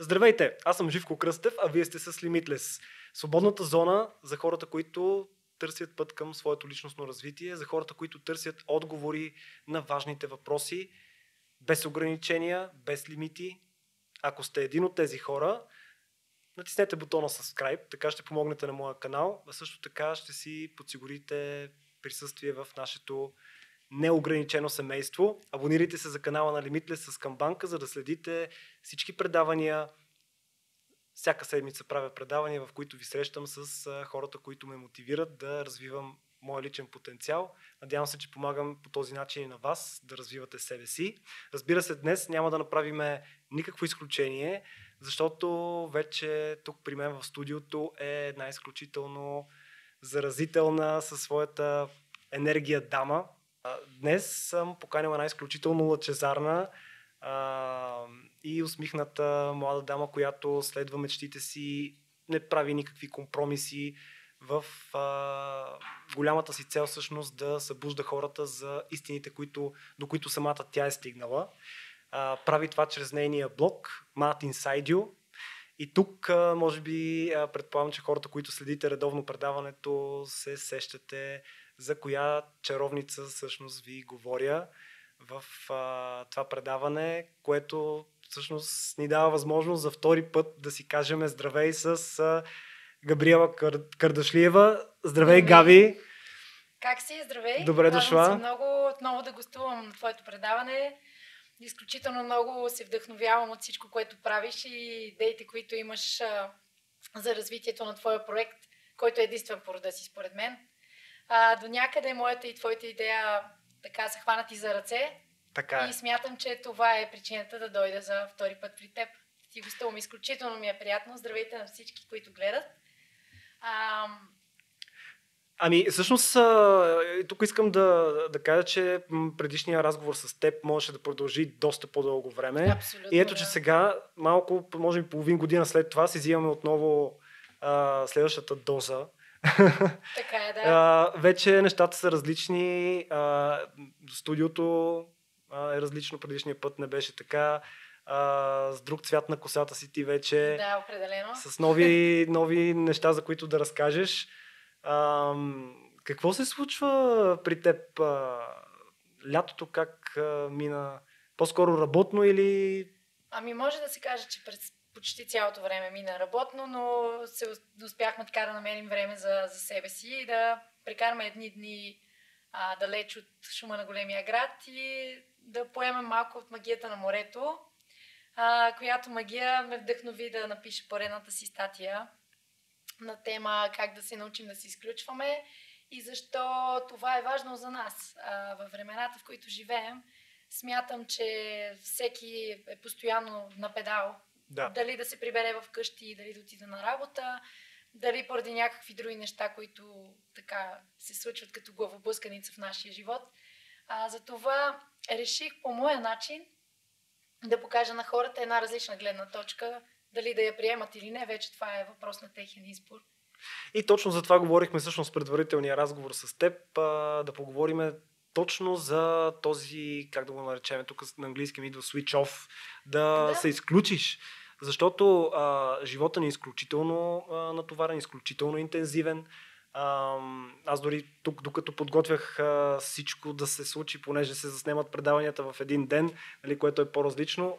Здравейте, аз съм Живко Кръстев, а вие сте с Limitless. Свободната зона за хората, които търсят път към своето личностно развитие, за хората, които търсят отговори на важните въпроси, без ограничения, без лимити. Ако сте един от тези хора, натиснете бутона subscribe, така ще помогнете на моя канал, а също така ще си подсигурите присъствие в нашето неограничено семейство. Абонирайте се за канала на Limitless с Камбанка, за да следите всички предавания. Всяка седмица правя предавания, в които ви срещам с хората, които ме мотивират да развивам моя личен потенциал. Надявам се, че помагам по този начин и на вас да развивате себе си. Разбира се, днес няма да направим никакво изключение, защото вече тук при мен в студиото е една изключително заразителна със своята енергия дама. Днес съм поканил една изключително лъчезарна а, и усмихната млада дама, която следва мечтите си, не прави никакви компромиси в а, голямата си цел всъщност да събужда хората за истините, които, до които самата тя е стигнала. А, прави това чрез нейния блог Mat Inside You. И тук, а, може би, а, предполагам, че хората, които следите редовно предаването, се сещате за коя чаровница всъщност ви говоря в а, това предаване, което всъщност ни дава възможност за втори път да си кажем здравей с а, Габриела Кър... Кърдашлиева. Здравей, Габи! Как си? Здравей! Добре дошла! Радвам се много отново да гостувам на твоето предаване. Изключително много се вдъхновявам от всичко, което правиш и идеите, които имаш а, за развитието на твоя проект, който е единствен по рода си, според мен. А, до някъде моята и твоята идея така са хванати за ръце. Така е. И смятам, че това е причината да дойда за втори път при теб. Ти гостувам. Изключително ми е приятно. Здравейте на всички, които гледат. А, Ами, всъщност, тук искам да, да кажа, че предишния разговор с теб можеше да продължи доста по-дълго време. Абсолютно, И ето, да. че сега, малко, може би половин година след това, си взимаме отново а, следващата доза. така е, да. А, вече нещата са различни. А, студиото а, е различно. Предишния път не беше така. А, с друг цвят на косата си ти вече. Да, определено. С нови, нови неща, за които да разкажеш. А, какво се случва при теб? А, лятото как а, мина? По-скоро работно или... Ами може да се каже, че през почти цялото време мина работно, но се ус- успяхме така да намерим време за, за себе си и да прекараме едни дни а, далеч от шума на големия град и да поемем малко от магията на морето, а, която магия ме вдъхнови да напиша поредната си статия на тема как да се научим да се изключваме и защо това е важно за нас. А, във времената, в които живеем, смятам, че всеки е постоянно на педал. Да. Дали да се прибере в къщи, дали да отиде на работа, дали поради някакви други неща, които така се случват като главоблъсканица в нашия живот. А, затова реших по моя начин да покажа на хората една различна гледна точка, дали да я приемат или не, вече това е въпрос на техен избор. И точно за това говорихме всъщност предварителния разговор с теб, да поговорим точно за този, как да го наречем, тук на английски ми идва switch off, да, Да. се изключиш. Защото а, живота ни е изключително а, натоварен, изключително интензивен. А, аз дори тук, докато подготвях а, всичко да се случи, понеже се заснемат предаванията в един ден, нали, което е по-различно,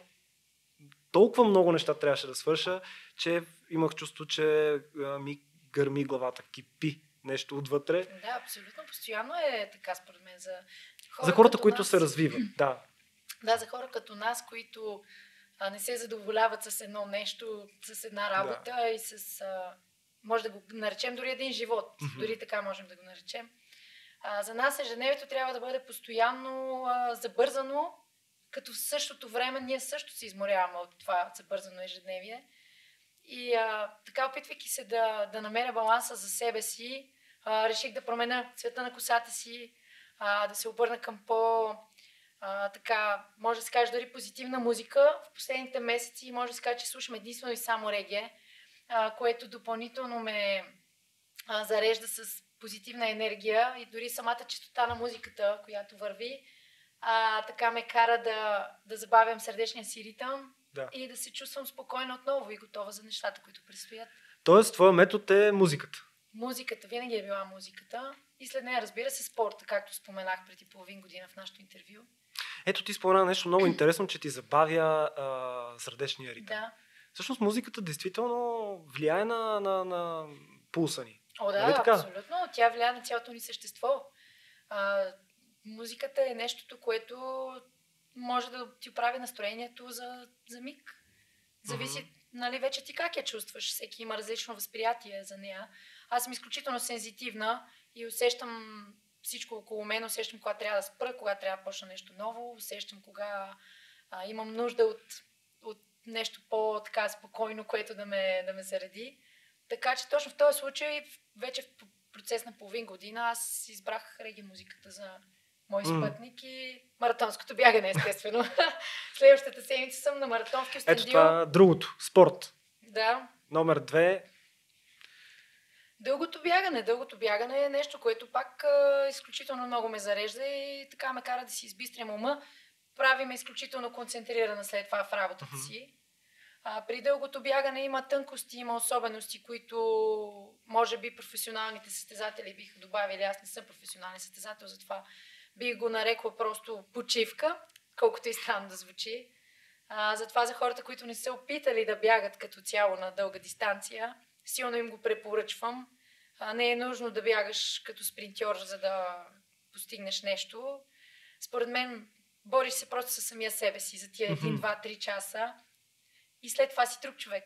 толкова много неща трябваше да свърша, че имах чувство, че а, ми гърми главата, кипи нещо отвътре. Да, абсолютно. Постоянно е така, според мен, за хора за хората, които нас. се развиват. Да. Да, за хора като нас, които а, не се задоволяват с едно нещо, с една работа да. и с... А, може да го наречем дори един живот. Мгм. Дори така можем да го наречем. А, за нас ежедневието трябва да бъде постоянно а, забързано, като в същото време ние също се изморяваме от това забързано ежедневие. И а, така, опитвайки се да, да намеря баланса за себе си, а, реших да променя цвета на косата си, а, да се обърна към по... А, така, може да се каже дори позитивна музика. В последните месеци може да се каже, че слушам единствено и само реге, а, което допълнително ме а, зарежда с позитивна енергия и дори самата чистота на музиката, която върви, а, така ме кара да, да забавям сърдечния си ритъм Да. и да се чувствам спокойно отново и готова за нещата, които предстоят. Тоест, твоя метод е музиката. Музиката винаги е била музиката и след нея, разбира се, спорта, както споменах преди половин година в нашото интервю. Ето ти спомена нещо много интересно, че ти забавя а, сърдечния ритъм. Да. Всъщност музиката действително влияе на, на, на пулса ни. О, да, Нали така? абсолютно. Тя влияе на цялото ни същество. А, музиката е нещото, което може да ти прави настроението за, за миг. Зависи, нали, вече ти как я чувстваш. Всеки има различно възприятие за нея. Аз съм изключително сензитивна и усещам всичко около мен. Усещам кога трябва да спра, кога трябва да почна нещо ново. Усещам кога а, имам нужда от, от нещо по-така спокойно, което да ме, да ме зареди. Така че точно в този случай, вече в процес на половин година, аз избрах реги музиката за мой спътник и маратонското бягане, естествено. Следващата седмица съм на маратон в Ето Кюстендил. това другото. Спорт. Да. Номер две. Дългото бягане. Дългото бягане е нещо, което пак а, изключително много ме зарежда и така ме кара да си избистрям ума. Прави ме изключително концентрирана след това в работата си. А, при дългото бягане има тънкости, има особености, които може би професионалните състезатели биха добавили. Аз не съм професионален състезател, затова бих го нарекла просто почивка, колкото и странно да звучи. А, затова за хората, които не са опитали да бягат като цяло на дълга дистанция, силно им го препоръчвам. А, не е нужно да бягаш като спринтьор, за да постигнеш нещо. Според мен, бориш се просто със самия себе си за тия Мгм. 1, 2, 3 часа и след това си друг човек.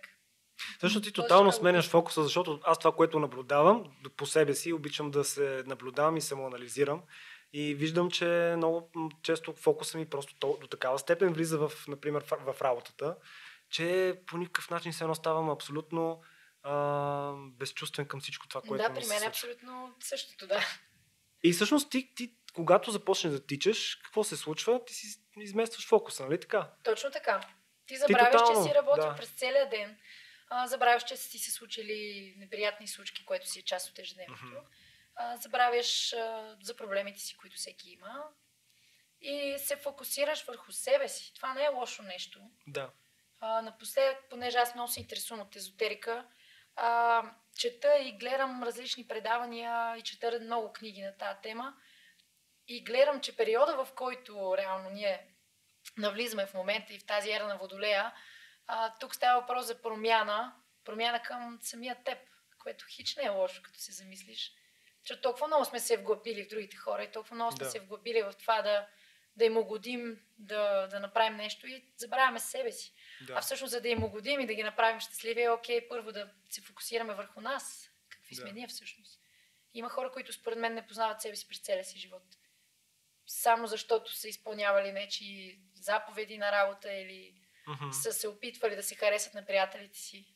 Също ти тотално сменяш фокуса, защото аз това, което наблюдавам по себе си, обичам да се наблюдавам и самоанализирам. И виждам, че много често фокуса ми просто то- до такава степен влиза в, например, в, в работата, че по никакъв начин се едно ставам абсолютно а, безчувствен към всичко това, което да, при мен е абсолютно същото, да. И всъщност ти, ти, когато започнеш да тичаш, какво се случва? Ти си изместваш фокуса, нали така? Точно така. Ти забравяш, тотално, че си работил да. през целия ден. А, забравяш, че са ти се случили неприятни случки, което си е част от ежедневието. А, забравяш а, за проблемите си, които всеки има. И се фокусираш върху себе си. Това не е лошо нещо. Да. А, напоследък, понеже аз много се интересувам от езотерика, а, чета и гледам различни предавания и чета много книги на тази тема. И гледам, че периода, в който реално ние навлизаме в момента и в тази ера на Водолея, а, тук става въпрос за промяна, промяна към самия теб, което хич не е лошо, като се замислиш. Защото толкова много сме се вглъбили в другите хора и толкова много сме Да. се вглъбили в това да, да им угодим, да, да направим нещо и забравяме себе си. Да. А всъщност, за да им угодим и да ги направим щастливи, е окей първо да се фокусираме върху нас. Какви сме Да. ние всъщност. Има хора, които според мен не познават себе си през целия си живот. Само защото са изпълнявали нечи заповеди на работа или Мгм. са се опитвали да се харесат на приятелите си.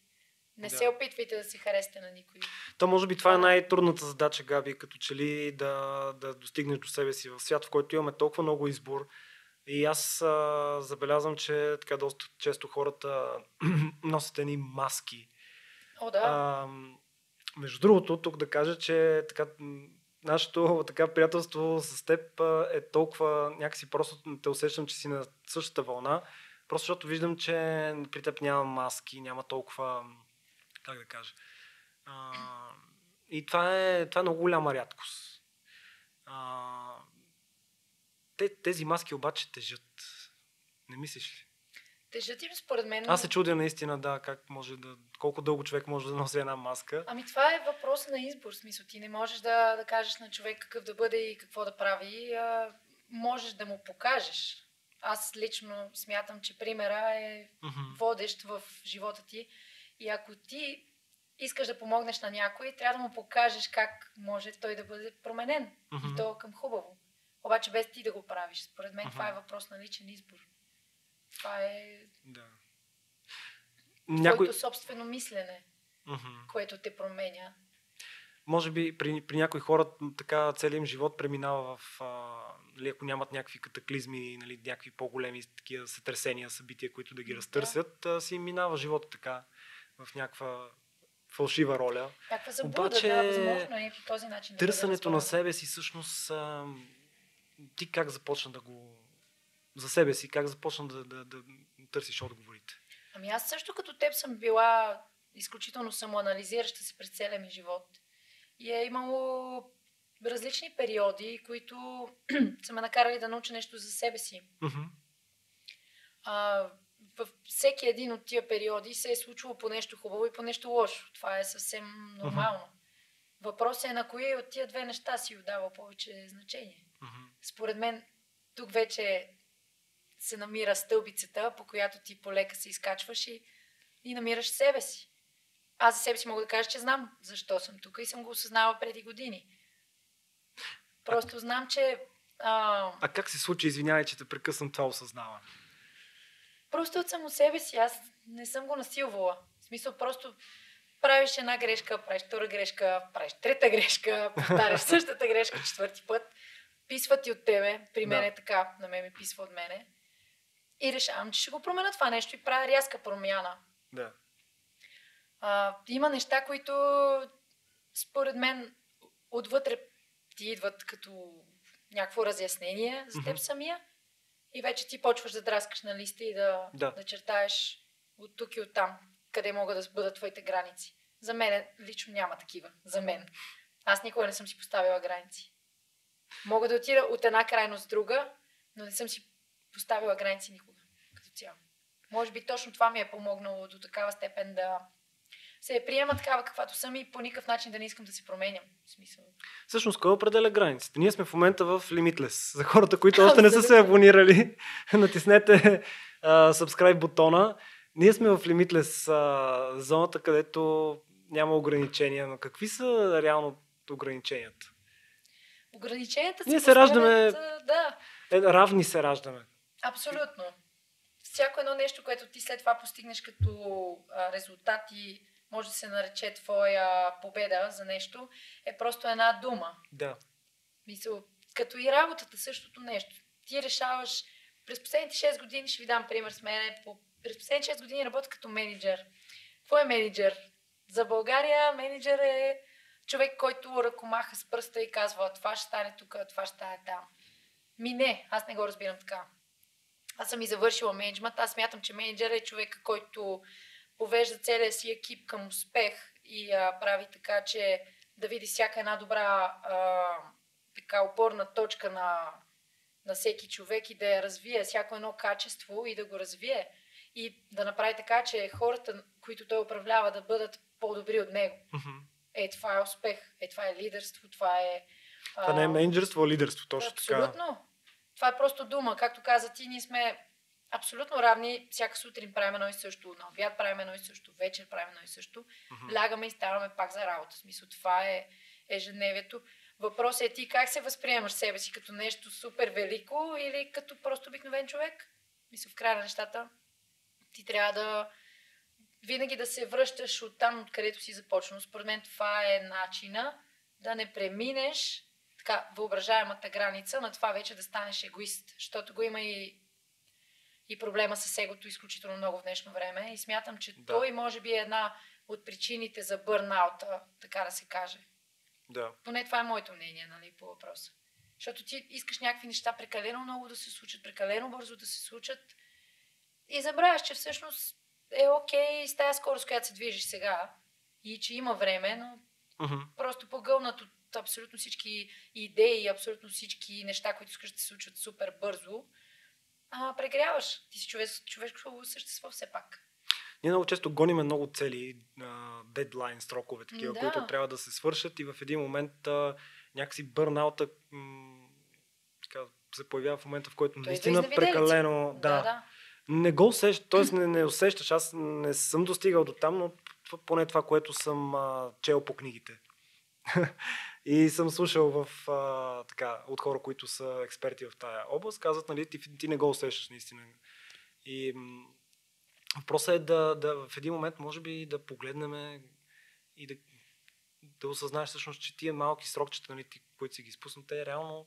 Не Да. се опитвайте да се харесате на никой. То може би това е най-трудната задача, Габи, като че ли да, да достигнеш до себе си в свят, в който имаме толкова много избор. И аз а, забелязвам, че така доста често хората носят едни маски. О, да. А, между другото, тук да кажа, че така, нашето така, приятелство с теб е толкова, някакси просто те усещам, че си на същата вълна, просто защото виждам, че при теб няма маски, няма толкова, как да кажа, а, и това е, това е много голяма рядкост. А, те, тези маски обаче тежат. Не мислиш ли? Тежат им според мен. Аз се чудя наистина, да, как може да, колко дълго човек може да носи една маска. Ами това е въпрос на избор. Смисъл, ти не можеш да, да кажеш на човек какъв да бъде и какво да прави. А, можеш да му покажеш. Аз лично смятам, че примера е водещ в живота ти. И ако ти искаш да помогнеш на някой, трябва да му покажеш как може той да бъде променен. Мгм. И то към хубаво. Обаче без ти да го правиш. Според мен това е въпрос на личен избор. Това е Да. Някой, твоето собствено мислене, Мгм. което те променя. може би при, при някои хора така целият им живот преминава в, а, нали, ако нямат някакви катаклизми, нали, някакви по-големи такива сътресения, събития, които да ги Да. разтърсят, а, си минава живота така в някаква фалшива роля. Някаква заблуда, Обаче, да, възможно е по този начин. да Търсенето на разбрано. себе си всъщност ти как започна да го за себе си, как започна да, да, да търсиш отговорите? Ами аз също като теб съм била изключително самоанализираща се през целия ми живот. И е имало различни периоди, които са ме накарали да науча нещо за себе си. Mm-hmm. А, във всеки един от тия периоди се е случвало по нещо хубаво и по нещо лошо. Това е съвсем нормално. Mm-hmm. Въпросът е на кои от тия две неща си отдава повече значение. Според мен, тук вече се намира стълбицата, по която ти полека се изкачваш и, и намираш себе си. Аз за себе си мога да кажа, че знам защо съм тук и съм го осъзнала преди години. Просто а... знам, че... А... а как се случи, извинявай, че те прекъсвам това осъзнаване? Просто от само себе си. Аз не съм го насилвала. В смисъл, просто правиш една грешка, правиш втора грешка, правиш трета грешка, повтаряш същата грешка четвърти път. Писва ти от тебе. При мен е така. На мен ми писва от мене. И решавам, че ще го променя това нещо и правя рязка промяна. Да. А, има неща, които според мен отвътре ти идват като някакво разяснение за теб mm-hmm. самия и вече ти почваш да драскаш на листа и да, да. да чертаеш от тук и от там, къде могат да бъдат твоите граници. За мен лично няма такива. За мен. Аз никога не съм си поставила граници. Мога да отида от една крайност в друга, но не съм си поставила граници никога. Като цяло. Може би точно това ми е помогнало до такава степен да се приема такава каквато съм и по никакъв начин да не искам да се променям. В смисъл. Всъщност, кой определя границите? Ние сме в момента в Limitless. За хората, които още не са се абонирали, натиснете uh, subscribe бутона. Ние сме в Limitless uh, зоната, където няма ограничения. Но какви са реално ограниченията? Ограниченията Ние се раждаме... Да. Е, равни се раждаме. Абсолютно. Всяко едно нещо, което ти след това постигнеш като а, резултати, може да се нарече твоя победа за нещо, е просто една дума. Да. Мисъл, като и работата, същото нещо. Ти решаваш, през последните 6 години, ще ви дам пример с мене, по, през последните 6 години работя като менеджер. Какво е менеджер? За България менеджер е човек, който ръкомаха с пръста и казва това ще стане тук, това ще стане там. Ми не, аз не го разбирам така. Аз съм и завършила менеджмент. Аз смятам, че менеджер е човек, който повежда целия си екип към успех и а, прави така, че да види всяка една добра а, така опорна точка на, на всеки човек и да я развие, всяко едно качество и да го развие. И да направи така, че хората, които той управлява, да бъдат по-добри от него. Mm-hmm. Е, това е успех. Е, това е лидерство. Това е... Това не е менеджерство, а лидерство, точно абсолютно. така. Абсолютно. Това е просто дума. Както каза ти, ние сме абсолютно равни. Всяка сутрин правим едно и също, на обяд правим едно и също, вечер правим едно и също. Mm-hmm. Лягаме и ставаме пак за работа. В смисъл, това е ежедневието. Въпросът е ти как се възприемаш себе си като нещо супер велико или като просто обикновен човек? Мисля, в края на нещата ти трябва да винаги да се връщаш от там, откъдето си започнал. Според мен това е начина да не преминеш така въображаемата граница на това вече да станеш егоист. Защото го има и, и проблема с егото изключително много в днешно време. И смятам, че да. той може би е една от причините за бърнаута, така да се каже. Да. Поне това е моето мнение нали, по въпроса. Защото ти искаш някакви неща прекалено много да се случат, прекалено бързо да се случат и забравяш, че всъщност е окей okay, с тази скорост, която се движиш сега и че има време, но uh-huh. просто погълнат от абсолютно всички идеи, абсолютно всички неща, които искаш да се случват супер бързо, а, прегряваш. Ти си човек, човешко същество все пак. Ние много често гониме много цели, дедлайн, срокове, такива, да. които трябва да се свършат и в един момент а, някакси бърнаута м- така, се появява в момента, в който Той наистина прекалено... Да, да. да. Не го усещаш, т.е. Не, не усещаш. Аз не съм достигал до там, но поне това, което съм а, чел по книгите. И съм слушал в, а, така, от хора, които са експерти в тая област, казват, нали, ти, ти не го усещаш наистина. И въпросът е да, да в един момент, може би, да погледнем и да, да осъзнаеш всъщност, че тия малки срокчета, нали, ти, които си ги спуснат, те реално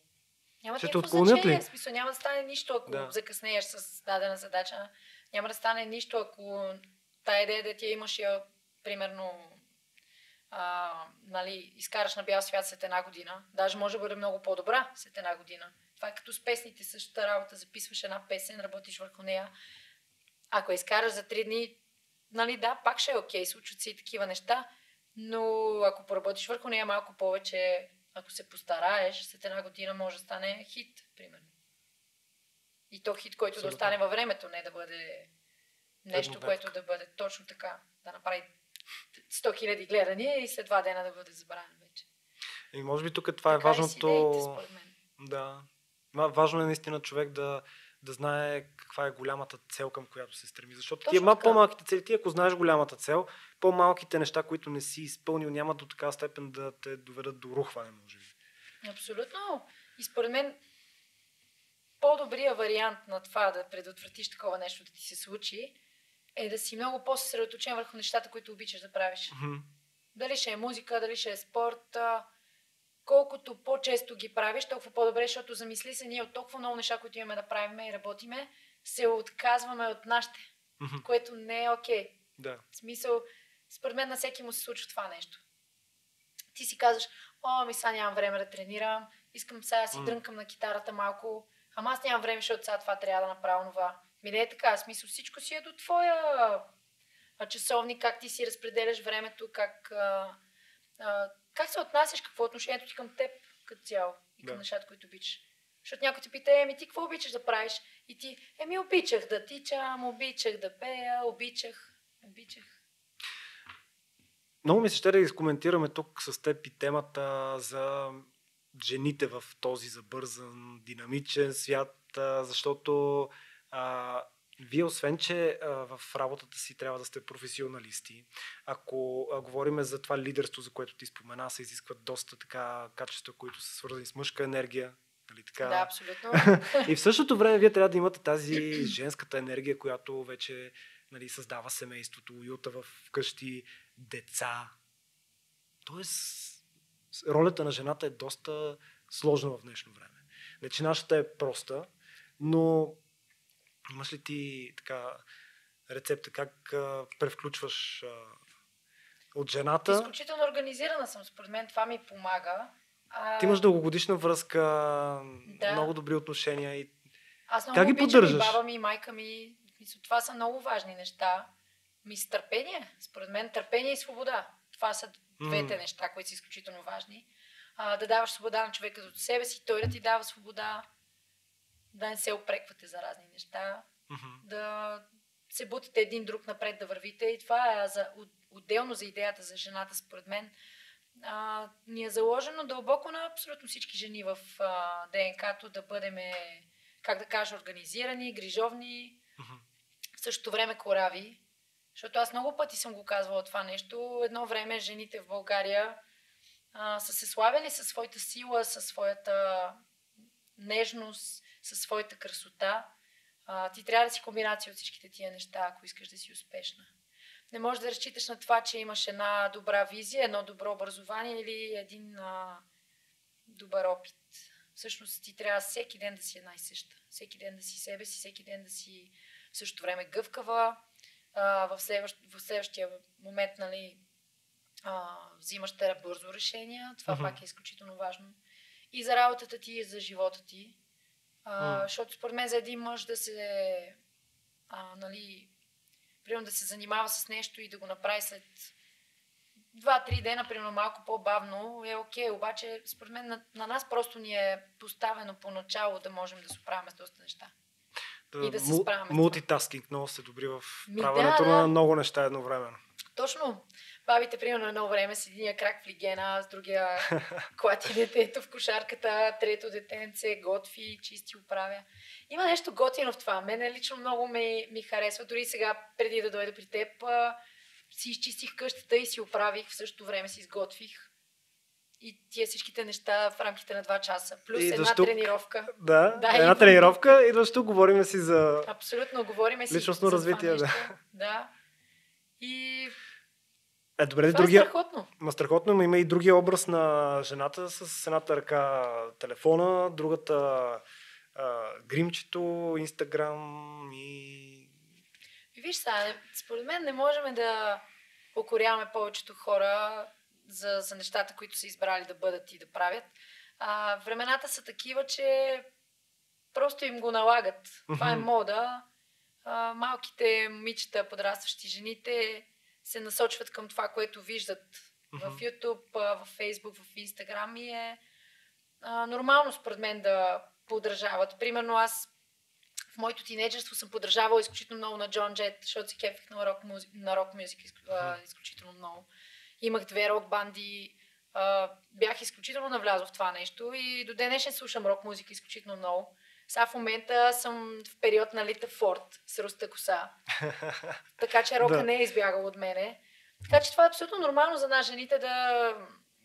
няма ще те отклонят ли? Смисъл, няма да стане нищо, ако да. закъснееш с дадена задача. Няма да стане нищо, ако тая идея да ти я имаш я, примерно, а, нали, изкараш на бял свят след една година. Даже може да бъде много по-добра след една година. Това е като с песните, същата работа. Записваш една песен, работиш върху нея. Ако изкараш за три дни, нали да, пак ще е окей, случват се и такива неща, но ако поработиш върху нея малко повече, ако се постараеш, след една година може да стане хит, примерно. И то хит, който Абсолютно. да остане във времето, не да бъде нещо, което да бъде точно така, да направи 100 хиляди гледания и след два дена да бъде забравен вече. И може би тук това е така е важното. Идеите, да. Важно е наистина човек да, да знае каква е голямата цел, към която се стреми. Защото Точно тия по-малките цели, ти ако знаеш голямата цел, по-малките неща, които не си изпълнил, няма до така степен да те доведат до рухване, може би. Абсолютно. И според мен по-добрият вариант на това да предотвратиш такова нещо да ти се случи, е да си много по-съсредоточен върху нещата, които обичаш да правиш. Mm-hmm. Дали ще е музика, дали ще е спорт. Колкото по-често ги правиш, толкова по-добре, защото замисли се ние от толкова много неща, които имаме да правим и работиме, се отказваме от нашите, mm-hmm. което не е окей. Okay. Да. В смисъл, според мен на всеки му се случва това нещо. Ти си казваш, о, ми сега нямам време да тренирам, искам сега да си mm. дрънкам на китарата малко, ама аз нямам време, защото сега това трябва да направя това. Ми не е така, смисъл всичко си е до твоя часовник, как ти си разпределяш времето, как, а, а, как се отнасяш, какво е отношението ти към теб като цяло и към да. нещата, които обичаш. Защото някой те пита, еми ти какво обичаш да правиш? И ти, еми обичах да тичам, обичах да пея, обичах, обичах. Много ми се ще да изкоментираме тук с теб и темата за жените в този забързан, динамичен свят, защото а, вие, освен, че а, в работата си трябва да сте професионалисти, ако а, говорим за това лидерство, за което ти спомена, се изискват доста така качества, които са свързани с мъжка енергия. Нали, така? Да, абсолютно. и в същото време вие трябва да имате тази женската енергия, която вече нали, създава семейството, уюта в къщи, деца. Тоест, ролята на жената е доста сложна в днешно време. Не, че нашата е проста, но Имаш ли ти така рецепта как а, превключваш а, от жената? Изключително организирана съм. Според мен това ми помага. А... Ти имаш дългогодишна връзка, да. много добри отношения. И... Аз много как ги поддържаш? И баба ми, и майка ми. Това са много важни неща. Ми с търпение. Според мен търпение и свобода. Това са двете mm. неща, които са изключително важни. А, да даваш свобода на човека от себе си, той да ти дава свобода да не се опреквате за разни неща, mm-hmm. да се бутите един друг напред да вървите. И това е за, отделно за идеята за жената, според мен, а, ни е заложено дълбоко на абсолютно всички жени в а, ДНК-то да бъдем, как да кажа, организирани, грижовни, mm-hmm. в същото време корави. Защото аз много пъти съм го казвала това нещо. Едно време жените в България а, са се славяли със своята сила, със своята нежност, със своята красота. А, ти трябва да си комбинация от всичките тия неща, ако искаш да си успешна. Не можеш да разчиташ на това, че имаш една добра визия, едно добро образование или един а, добър опит. Всъщност ти трябва всеки ден да си една и съща. Всеки ден да си себе си, всеки ден да си в същото време гъвкава. А, в, следващ, в следващия момент, нали, а, взимаш те бързо решения. Това uh-huh. пак е изключително важно. И за работата ти, и за живота ти. А. Защото според мен за един мъж да се, а, нали, примерно да се занимава с нещо и да го направи след два-три дена, примерно малко по-бавно, е окей. Okay. Обаче, според мен, на, на нас просто ни е поставено поначало да можем да се справяме с доста неща. Да, и да се справяме. Мултитаскинг много се добри в правенето да, да. на много неща едновременно. Точно. Бабите, примерно, едно време с единия крак в лигена, с другия клати детето в кошарката, трето детенце, готви, чисти, оправя. Има нещо готино в това. Мене лично много ми, ми харесва. Дори сега, преди да дойда при теб, си изчистих къщата и си оправих, в същото време си изготвих. И тия всичките неща в рамките на 2 часа. Плюс и една тук, тренировка. Да, да една и тренировка и до тук говорим си за... Абсолютно, говорим си личностно развитие. Да. да. И е, добре, Това е другия... е страхотно. Ма страхотно, но има и другия образ на жената с едната ръка телефона, другата а, гримчето, инстаграм и... Виж сега, според мен не можем да покоряваме повечето хора за, за нещата, които са избрали да бъдат и да правят. А, времената са такива, че просто им го налагат. Това е мода а, малките момичета, подрастващи жените, се насочват към това, което виждат Мгм. в YouTube, в Facebook, в Instagram и е а, нормално според мен да подражават. Примерно аз в моето тинейджерство съм подражавала изключително много на Джон Джет, защото се кефих на рок, музи... на рок мюзик изк- а, изключително много. Имах две рок банди, а, бях изключително навлязла в това нещо и до ден днешен слушам рок музика изключително много. Сега в момента съм в период на Лита Форд с руста коса. Така че рока Да. не е избягал от мене. Така че това е абсолютно нормално за нас, жените, да,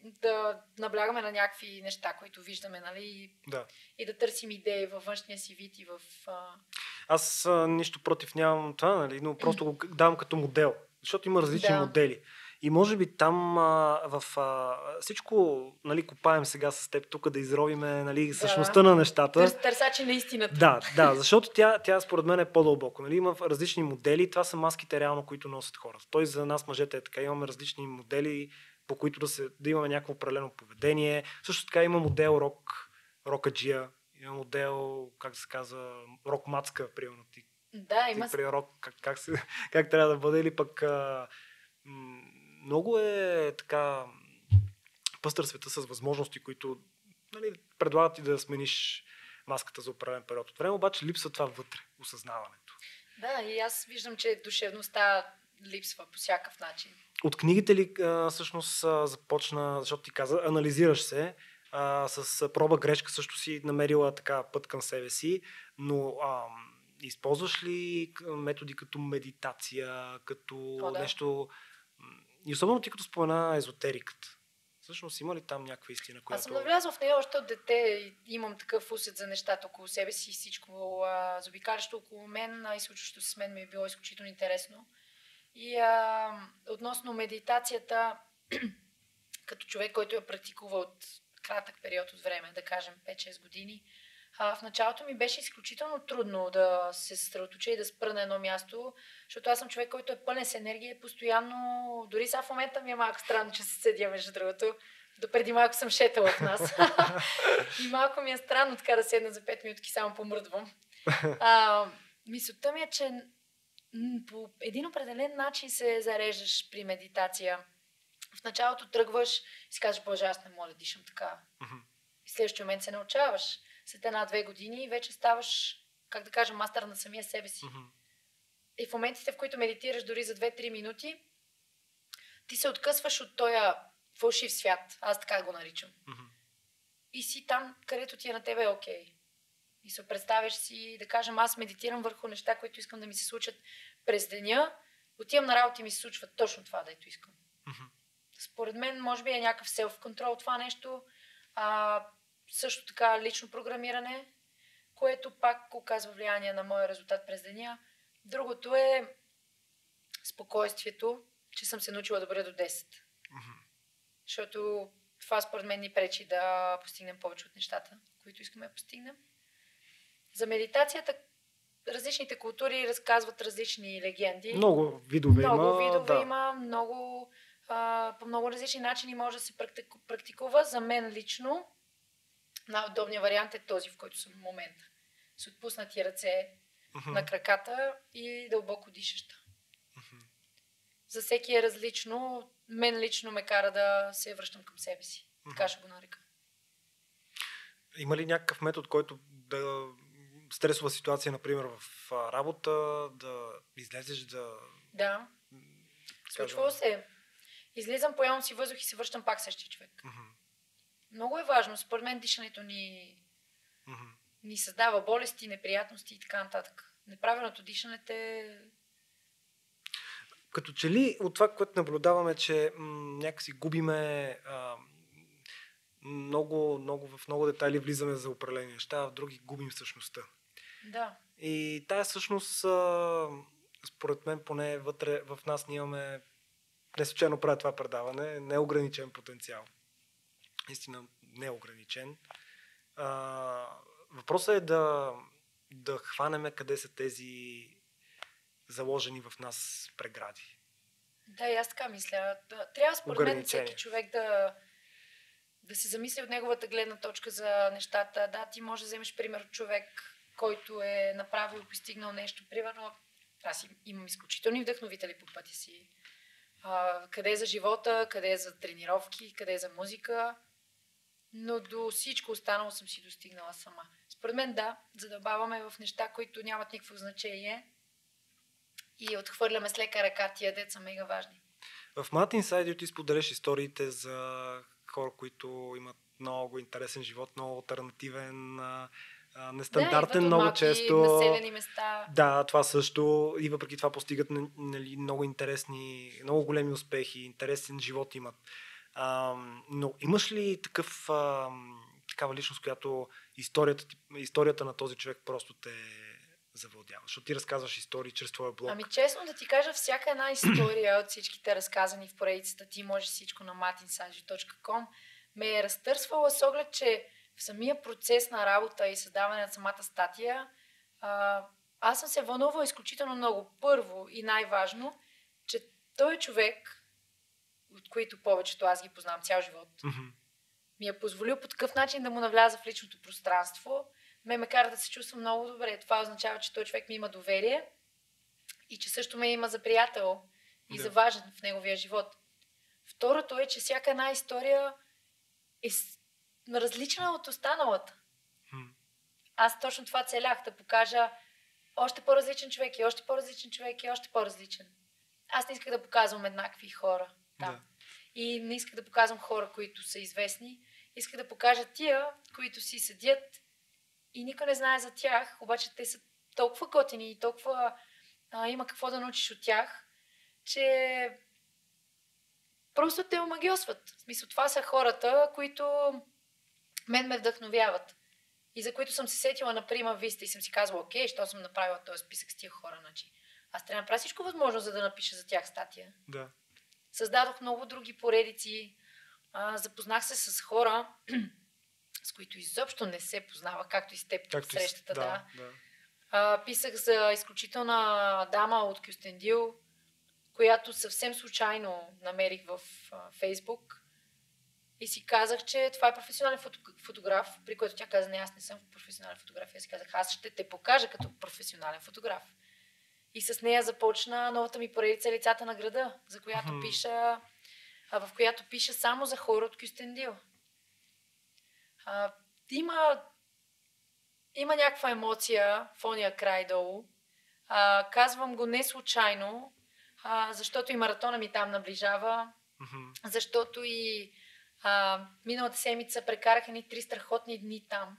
да наблягаме на някакви неща, които виждаме, нали? И, Да. и да търсим идеи във външния си вид и в... А... Аз а, нищо против нямам това, нали, но просто го давам като модел, защото има различни Да. модели. И може би там а, в а, всичко, нали, копаем сега с теб тук да изровиме нали, същността на нещата. Търс, търсачи на истината. Да, да, защото тя, тя според мен е по-дълбоко. Нали? Има различни модели, това са маските реално, които носят хората. Той за нас мъжете е така. Имаме различни модели, по които да, се, да имаме някакво определено поведение. Също така има модел рок, рокаджия, има модел, как да се казва, рок мацка, примерно ти. Да, ти има... при рок, как, как, се, как трябва да бъде, или пък а, м, много е така пъстър света с възможности, които нали, предлагат ти да смениш маската за определен период от време, обаче липсва това вътре, осъзнаването. Да, и аз виждам, че душевността липсва по всякакъв начин. От книгите ли а, всъщност а, започна, защото ти каза, анализираш се, а, с проба грешка също си намерила така път към себе си, но а, използваш ли методи като медитация, като О, да. нещо... И особено ти като спомена езотериката. Всъщност има ли там някаква истина, която... Аз съм навлязла в нея още от дете имам такъв усет за нещата около себе си и всичко а, заобикалящо около мен и случващо с мен ми е било изключително интересно. И а, относно медитацията, като човек, който я практикува от кратък период от време, да кажем 5-6 години, а, в началото ми беше изключително трудно да се съсредоточа и да спра на едно място, защото аз съм човек, който е пълен с енергия и постоянно, дори сега в момента ми е малко странно, че се седя между другото, до преди малко съм шетала в нас. и малко ми е странно така да седна за 5 минутки, само помръдвам. А, мисълта ми е, че по един определен начин се зареждаш при медитация. В началото тръгваш и си казваш, Боже, аз не мога да дишам така. И в следващия момент се научаваш. След една-две години вече ставаш, как да кажа, мастър на самия себе си. Мгм. И в моментите, в които медитираш дори за 2-3 минути, ти се откъсваш от този фалшив свят. Аз така го наричам. Мгм. И си там, където ти е на тебе е окей. И се представяш си, да кажем, аз медитирам върху неща, които искам да ми се случат през деня. Отивам на работа и ми се случва точно това, дето искам. Мгм. Според мен, може би е някакъв селф-контрол това нещо. А, също така лично програмиране, което пак оказва влияние на моя резултат през деня. Другото е спокойствието, че съм се научила да бъда до 10. Мгм. Защото това според мен ни пречи да постигнем повече от нещата, които искаме да постигнем. За медитацията различните култури разказват различни легенди. Много видове много има. видове да. има, много, а, по много различни начини може да се практику- практикува. За мен лично най-удобният вариант е този, в който съм в момента. С отпуснати ръце Мгм. на краката и дълбоко дишаща. Мгм. За всеки е различно. Мен лично ме кара да се връщам към себе си. Така ще го нарека. Има ли някакъв метод, който да стресова ситуация, например, в работа, да излезеш, да... Да, случвало се. Излизам, поемам си въздух и се връщам пак същия човек. Мгм. Много е важно. Според мен дишането ни, Мгм. ни създава болести, неприятности и така нататък. Неправилното дишане те... Като че ли от това, което наблюдаваме, че м- някакси губиме а, много, много, в много детайли влизаме за определени неща, а в други губим същността. Да, И тая всъщност, а, според мен, поне вътре в нас ние имаме, не случайно правя това предаване, неограничен потенциал. Истина неограничен. А, въпросът е да, да хванеме къде са тези заложени в нас прегради. да, и аз така мисля. Трябва според мен всеки човек да, да се замисли от неговата гледна точка за нещата. Да, ти може да вземеш пример от човек, който е направил постигнал нещо. Примерно, Аз имам изключителни вдъхновители по пътя си. А, къде е за живота, къде е за тренировки, къде е за музика. Но до всичко останало съм си достигнала сама. Според мен да, задълбаваме в неща, които нямат никакво значение и отхвърляме с лека ръка тия деца мега важни. В Мат Инсайдио ти споделяш историите за хора, които имат много интересен живот, много альтернативен, нестандартен да, много малки, често. Населени места. Да, това също. И въпреки това постигат нали, много интересни, много големи успехи, интересен живот имат. Но имаш ли такъв, а, такава личност, която историята, историята на този човек просто те завладява? Защото ти разказваш истории чрез твоя блог. Ами честно да ти кажа, всяка една история от всичките разказани в поредицата ти може всичко на matinsanji.com ме е разтърсвала с оглед, че в самия процес на работа и създаване на самата статия, а, аз съм се вълнувала изключително много. Първо и най-важно, че той е човек, от които повечето аз ги познавам цял живот, mm-hmm. ми е позволил по такъв начин да му навляза в личното пространство, ме ме кара да се чувствам много добре. Това означава, че той човек ми има доверие и че също ме има за приятел и да. за важен в неговия живот. Второто е, че всяка една история е различна от останалата. Hmm. Аз точно това целях, да покажа още по-различен човек и още по-различен човек и още по-различен. Аз не исках да показвам еднакви хора там. Да. И не исках да показвам хора, които са известни. Исках да покажа тия, които си седят и никой не знае за тях, обаче те са толкова готини и толкова а, има какво да научиш от тях, че просто те омагиосват. В смисъл, това са хората, които мен ме вдъхновяват. И за които съм се сетила на Прима Виста и съм си казвала, окей, що съм направила този списък с тия хора, значи. Аз трябва да направя всичко възможно, за да напиша за тях статия. Да. Създадох много други поредици. А, запознах се с хора, с които изобщо не се познава, както и с теб както срещата. Да, да. да. А, писах за изключителна дама от Кюстендил, която съвсем случайно намерих в а, Фейсбук. И си казах, че това е професионален фотограф, при което тя каза, не, аз не съм професионален фотограф. И аз си казах, аз ще те покажа като професионален фотограф. И с нея започна новата ми поредица Лицата на града, за която hmm. пиша, в която пиша само за хора от Кюстендил. А, има, има някаква емоция в ония край долу. А, казвам го не случайно, а, защото и маратона ми там наближава, mm-hmm. защото и а, миналата седмица прекарах едни три страхотни дни там.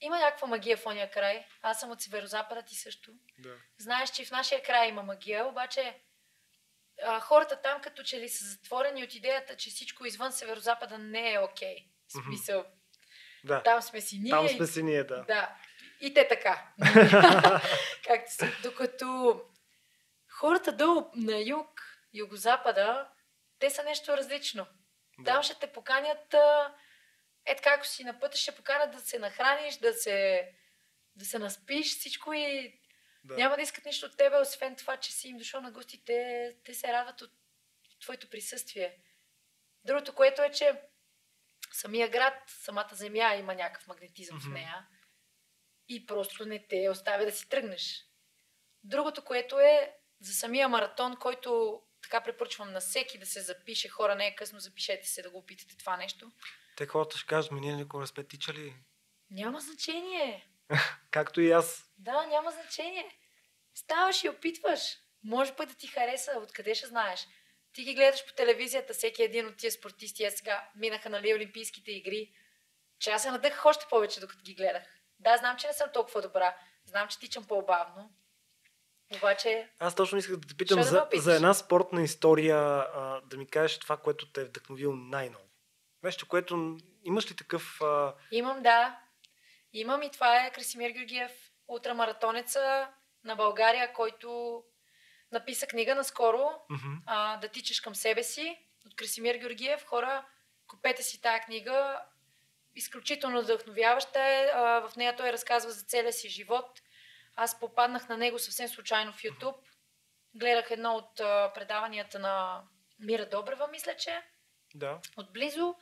Има някаква магия в ония край. Аз съм от северо-запада ти също. Да. Знаеш, че в нашия край има магия, обаче а, хората там като че ли са затворени от идеята, че всичко извън северо-запада не е окей. Okay. В смисъл, да. там сме си ние. Там сме си ние, да. Да. И те така. Както са. Докато хората долу на юг, югозапада, те са нещо различно. Да. Там ще те поканят, е така, ако си на пътя, ще поканят да се нахраниш, да се, да се наспиш, всичко и да. няма да искат нищо от тебе, освен това, че си им дошъл на гости, те, те се радват от твоето присъствие. Другото, което е, че самия град, самата земя има някакъв магнетизъм mm-hmm. в нея и просто не те оставя да си тръгнеш. Другото, което е за самия маратон, който така препоръчвам на всеки да се запише. Хора, не е късно, запишете се да го опитате това нещо. Те хората ще кажат, ми ние никога не сме тичали. Няма значение. Както и аз. Да, няма значение. Ставаш и опитваш. Може пък да ти хареса, откъде ще знаеш. Ти ги гледаш по телевизията, всеки един от тия спортисти, аз сега минаха нали Олимпийските игри, че аз се надъхах още повече, докато ги гледах. Да, знам, че не съм толкова добра, знам, че тичам по-бавно, обаче... Аз точно исках да те питам за, да за една спортна история, а, да ми кажеш това, което те е вдъхновил най-ново. Нещо, което... Имаш ли такъв... А... Имам, да. Имам и това е Красимир Георгиев, ултрамаратонеца на България, който написа книга наскоро mm-hmm. а, Да тичаш към себе си от Красимир Георгиев. Хора, купете си тая книга. Изключително вдъхновяваща е. А, в нея той разказва за целия си живот. Аз попаднах на него съвсем случайно в YouTube. Гледах едно от а, предаванията на Мира Добрева, мисля, че. Да. Отблизо.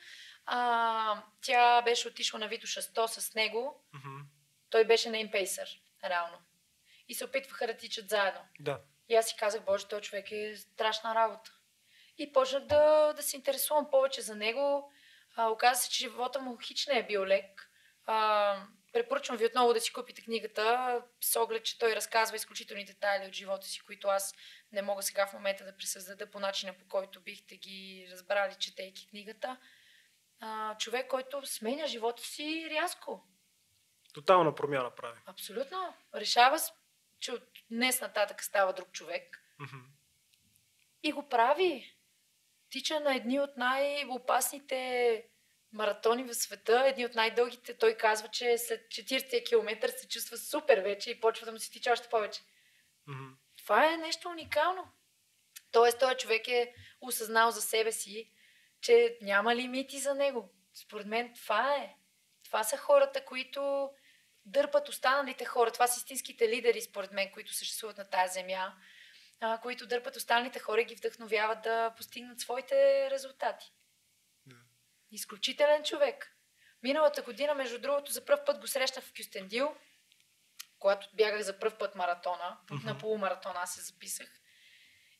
А, тя беше отишла на Витоша 100 с него. Mm-hmm. Той беше на импейсър, реално. и се опитваха да тичат заедно. Да. И аз си казах, боже, този човек е страшна работа. И почнах да, да се интересувам повече за него. А, оказа се, че живота му хич не е бил лек. А, препоръчвам ви отново да си купите книгата, с оглед, че той разказва изключителни детайли от живота си, които аз не мога сега в момента да пресъздада по начина, по който бихте ги разбрали, четейки книгата. А, човек, който сменя живота си рязко. Тотална промяна прави. Абсолютно. Решава, че от днес нататък става друг човек. Мгм. И го прави. Тича на едни от най-опасните маратони в света, едни от най-дългите. Той казва, че след 40 км се чувства супер вече и почва да му се тича още повече. Мгм. Това е нещо уникално. Тоест, този човек е осъзнал за себе си, че няма лимити за него. Според мен това е. Това са хората, които дърпат останалите хора. Това са истинските лидери, според мен, които съществуват на тази земя, а, които дърпат останалите хора и ги вдъхновяват да постигнат своите резултати. Изключителен човек. Миналата година, между другото, за първ път го срещнах в Кюстендил, когато бягах за първ път маратона, Мгм. на полумаратона аз се записах.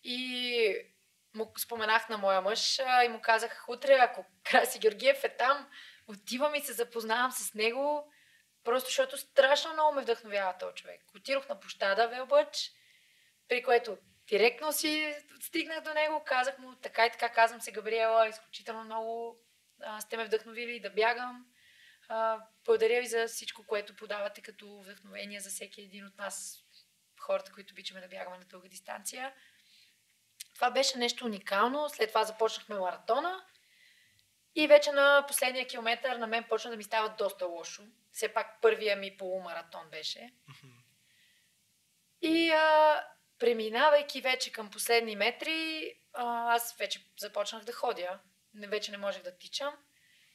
И му споменах на моя мъж а, и му казах, утре, ако Краси Георгиев е там, отивам и се запознавам с него, просто защото страшно много ме вдъхновява този човек. Отидох на площада Велбъч, при което директно си стигнах до него, казах му, така и така, казвам се Габриела, изключително много а, сте ме вдъхновили да бягам. А, благодаря ви за всичко, което подавате като вдъхновение за всеки един от нас, хората, които обичаме да бягаме на дълга дистанция. Това беше нещо уникално. След това започнахме маратона. И вече на последния километър на мен почна да ми става доста лошо. Все пак първия ми полумаратон беше. И а, преминавайки вече към последни метри, а, аз вече започнах да ходя. Не, вече не можех да тичам.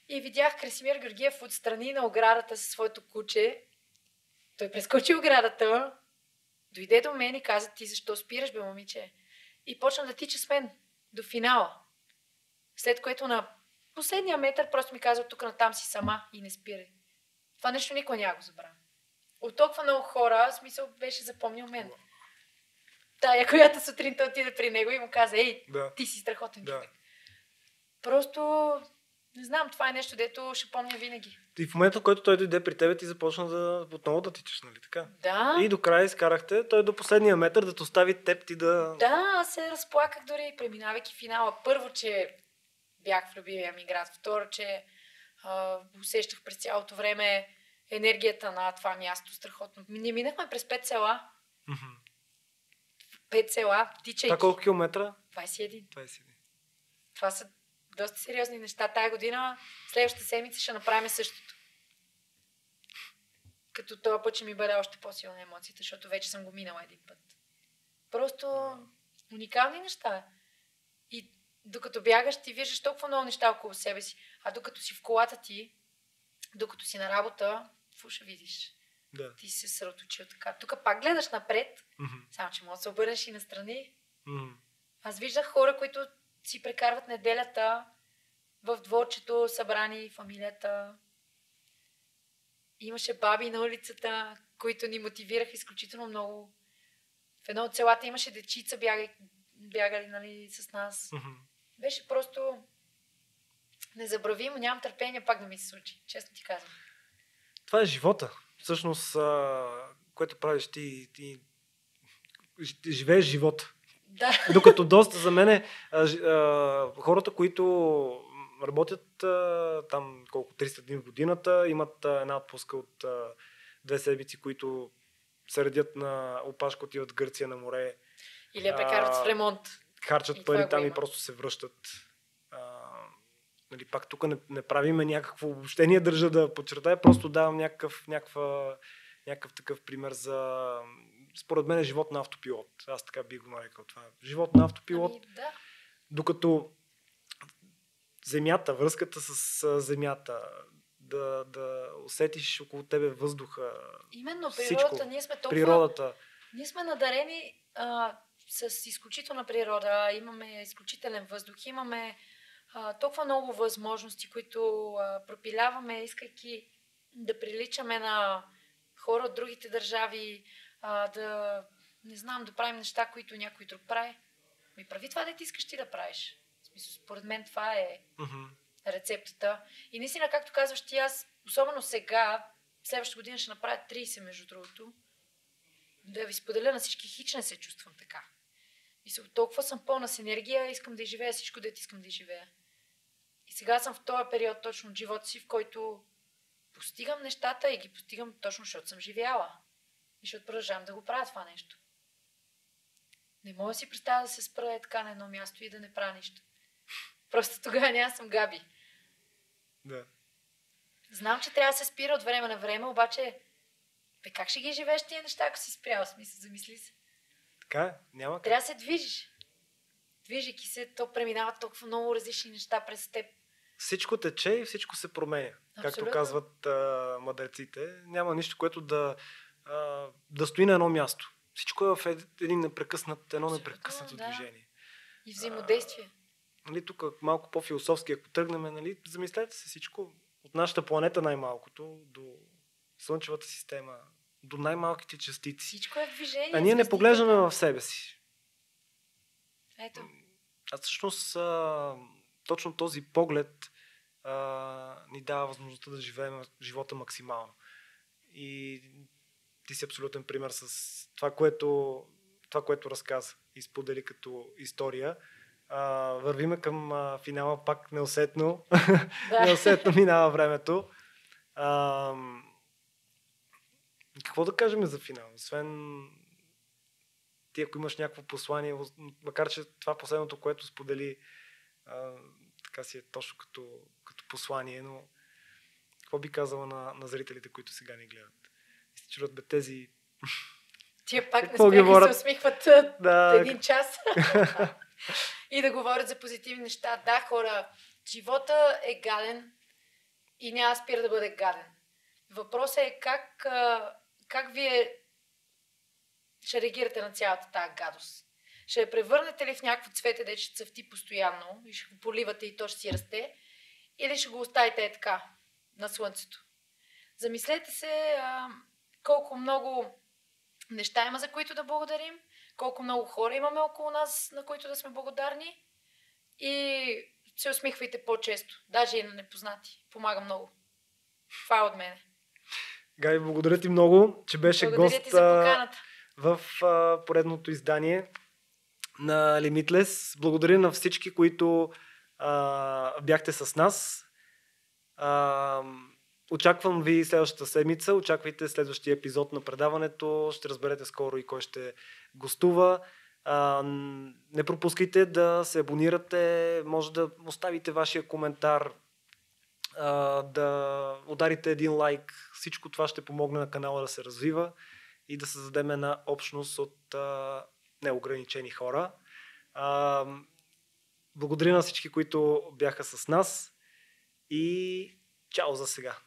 И видях Красимир Георгиев отстрани на оградата със своето куче. Той прескочи оградата, дойде до мен и каза, ти защо спираш, бе, момиче? И почна да тича с мен до финала. След което на последния метър просто ми каза, тук натам си сама и не спирай. Това нещо никой няма го забравя. От толкова много хора, в смисъл беше запомнил мен. Тая, която сутринта отиде при него и му каза, ей, Да. ти си страхотен Да. човек. Просто, не знам, това е нещо, дето ще помня винаги. И в момента, в който той дойде при тебе, ти започна да отново да тичаш, нали така? Да, И до края изкарахте, той до последния метър да те остави теб ти да... да, аз се разплаках дори, преминавайки финала. Първо, че бях в любимия ми град. Второ, че а, усещах през цялото време енергията на това място. Страхотно. Не минахме през пет села. Пет села, тичайки. Това колко километра? 21. 21. Това са доста сериозни неща. Тая година, следващата седмица ще направим същото. Като този път ще ми бъде още по-силна емоцията, защото вече съм го минала един път. Просто уникални неща. И докато бягаш, ти виждаш толкова много неща около себе си. А докато си в колата ти, докато си на работа, какво ще видиш? Да. Ти се съсредоточил така. Тук пак гледаш напред, Мгм. само че може да се обърнеш и настрани. Мгм. Аз виждах хора, които си прекарват неделята в дворчето, събрани фамилията. Имаше баби на улицата, които ни мотивираха изключително много. В едно от селата имаше дечица, бягали, бягали нали, с нас. Мгм. Беше просто незабравимо. Нямам търпение пак да ми се случи. Честно ти казвам. Това е живота. Всъщност, което правиш ти, ти живееш живота. Да. Докато доста за мен хората, които работят а, там колко 300 дни в годината, имат а, една отпуска от а, две седмици, които се редят на опашка, отиват в Гърция на море, Или я прекарват в ремонт. харчат И пари там и има. просто се връщат. А, нали, пак тук не, не правиме някакво обобщение, държа да подчертая, просто давам някакъв, някаква, някакъв такъв пример за, според мен, е живот на автопилот. Аз така бих го нарекал това. Живот на автопилот, Ами, да. докато земята, връзката с земята, да, да усетиш около тебе въздуха, Именно Всичко. природата. Ние сме толкова природата. Ние сме надарени а, с изключителна природа, имаме изключителен въздух, имаме а, толкова много възможности, които а, пропиляваме, искайки да приличаме на хора от другите държави. А, да, не знам, да правим неща, които някой друг прави. Ми прави това, да ти искаш ти да правиш. В смисъл, според мен това е Мгм. рецептата. И наистина, както казваш ти, аз, особено сега, следващата година ще направя 30, между другото, да ви споделя на всички, хич не се чувствам така. И се, толкова съм пълна с енергия, искам да изживея всичко, дето искам да изживея. И сега съм в този период точно от живота си, в който постигам нещата и ги постигам точно, защото съм живяла. И защото продължавам да го правя това нещо. Не мога да си представя да се спра е така на едно място и да не правя нищо. Просто тогава няма съм Габи. Да. Знам, че трябва да се спира от време на време, обаче бе, как ще ги живееш тия неща, ако си спрял? Смисъл, замисли се. Така няма как. Трябва да се движиш. Движейки се, то преминава толкова много различни неща през теб. Всичко тече и всичко се променя. Както Абсолютно. казват а, мъдреците, няма нищо, което да, а, да стои на едно място. Всичко е в ед- един непрекъснат, едно непрекъснато да. движение. И взаимодействие. Нали, тук малко по-философски, ако тръгнем, нали, замислете се всичко от нашата планета най-малкото до Слънчевата система, до най-малките частици. Всичко е в движение. А ние не поглеждаме в себе си. Ето. А всъщност а, точно този поглед а, ни дава възможността да живеем живота максимално. И ти си абсолютен пример с това, което, това, което разказа и сподели като история. А, вървиме към а, финала пак неусетно. Да. неусетно минава времето. А, какво да кажем за финал? Освен ти, ако имаш някакво послание, макар че това последното, което сподели, а, така си е точно като, като послание, но какво би казала на, на зрителите, които сега ни гледат? Чудят, бе, тези... Тия пак не спряха говорят? се усмихват Да, един час. и да говорят за позитивни неща. Да, хора, живота е гаден и няма да спира да бъде гаден. Въпросът е как, как вие ще реагирате на цялата тази гадост. Ще я превърнете ли в някакво цвете, де ще цъфти постоянно и ще го поливате и то ще си расте, или ще го оставите е така, на слънцето. Замислете се а, колко много неща има, за които да благодарим, колко много хора имаме около нас, на които да сме благодарни и се усмихвайте по-често, даже и на непознати. Помага много. Това е от мене. Габи, благодаря ти много, че беше Благодаря гост в а, поредното издание на Limitless. Благодаря на всички, които а, бяхте с нас. А, очаквам ви следващата седмица. Очаквайте следващия епизод на предаването. Ще разберете скоро и кой ще гостува. Не пропускайте да се абонирате. Може да оставите вашия коментар, да ударите един лайк. Всичко това ще помогне на канала да се развива и да създадем една общност от неограничени хора. Благодаря на всички, които бяха с нас и чао за сега.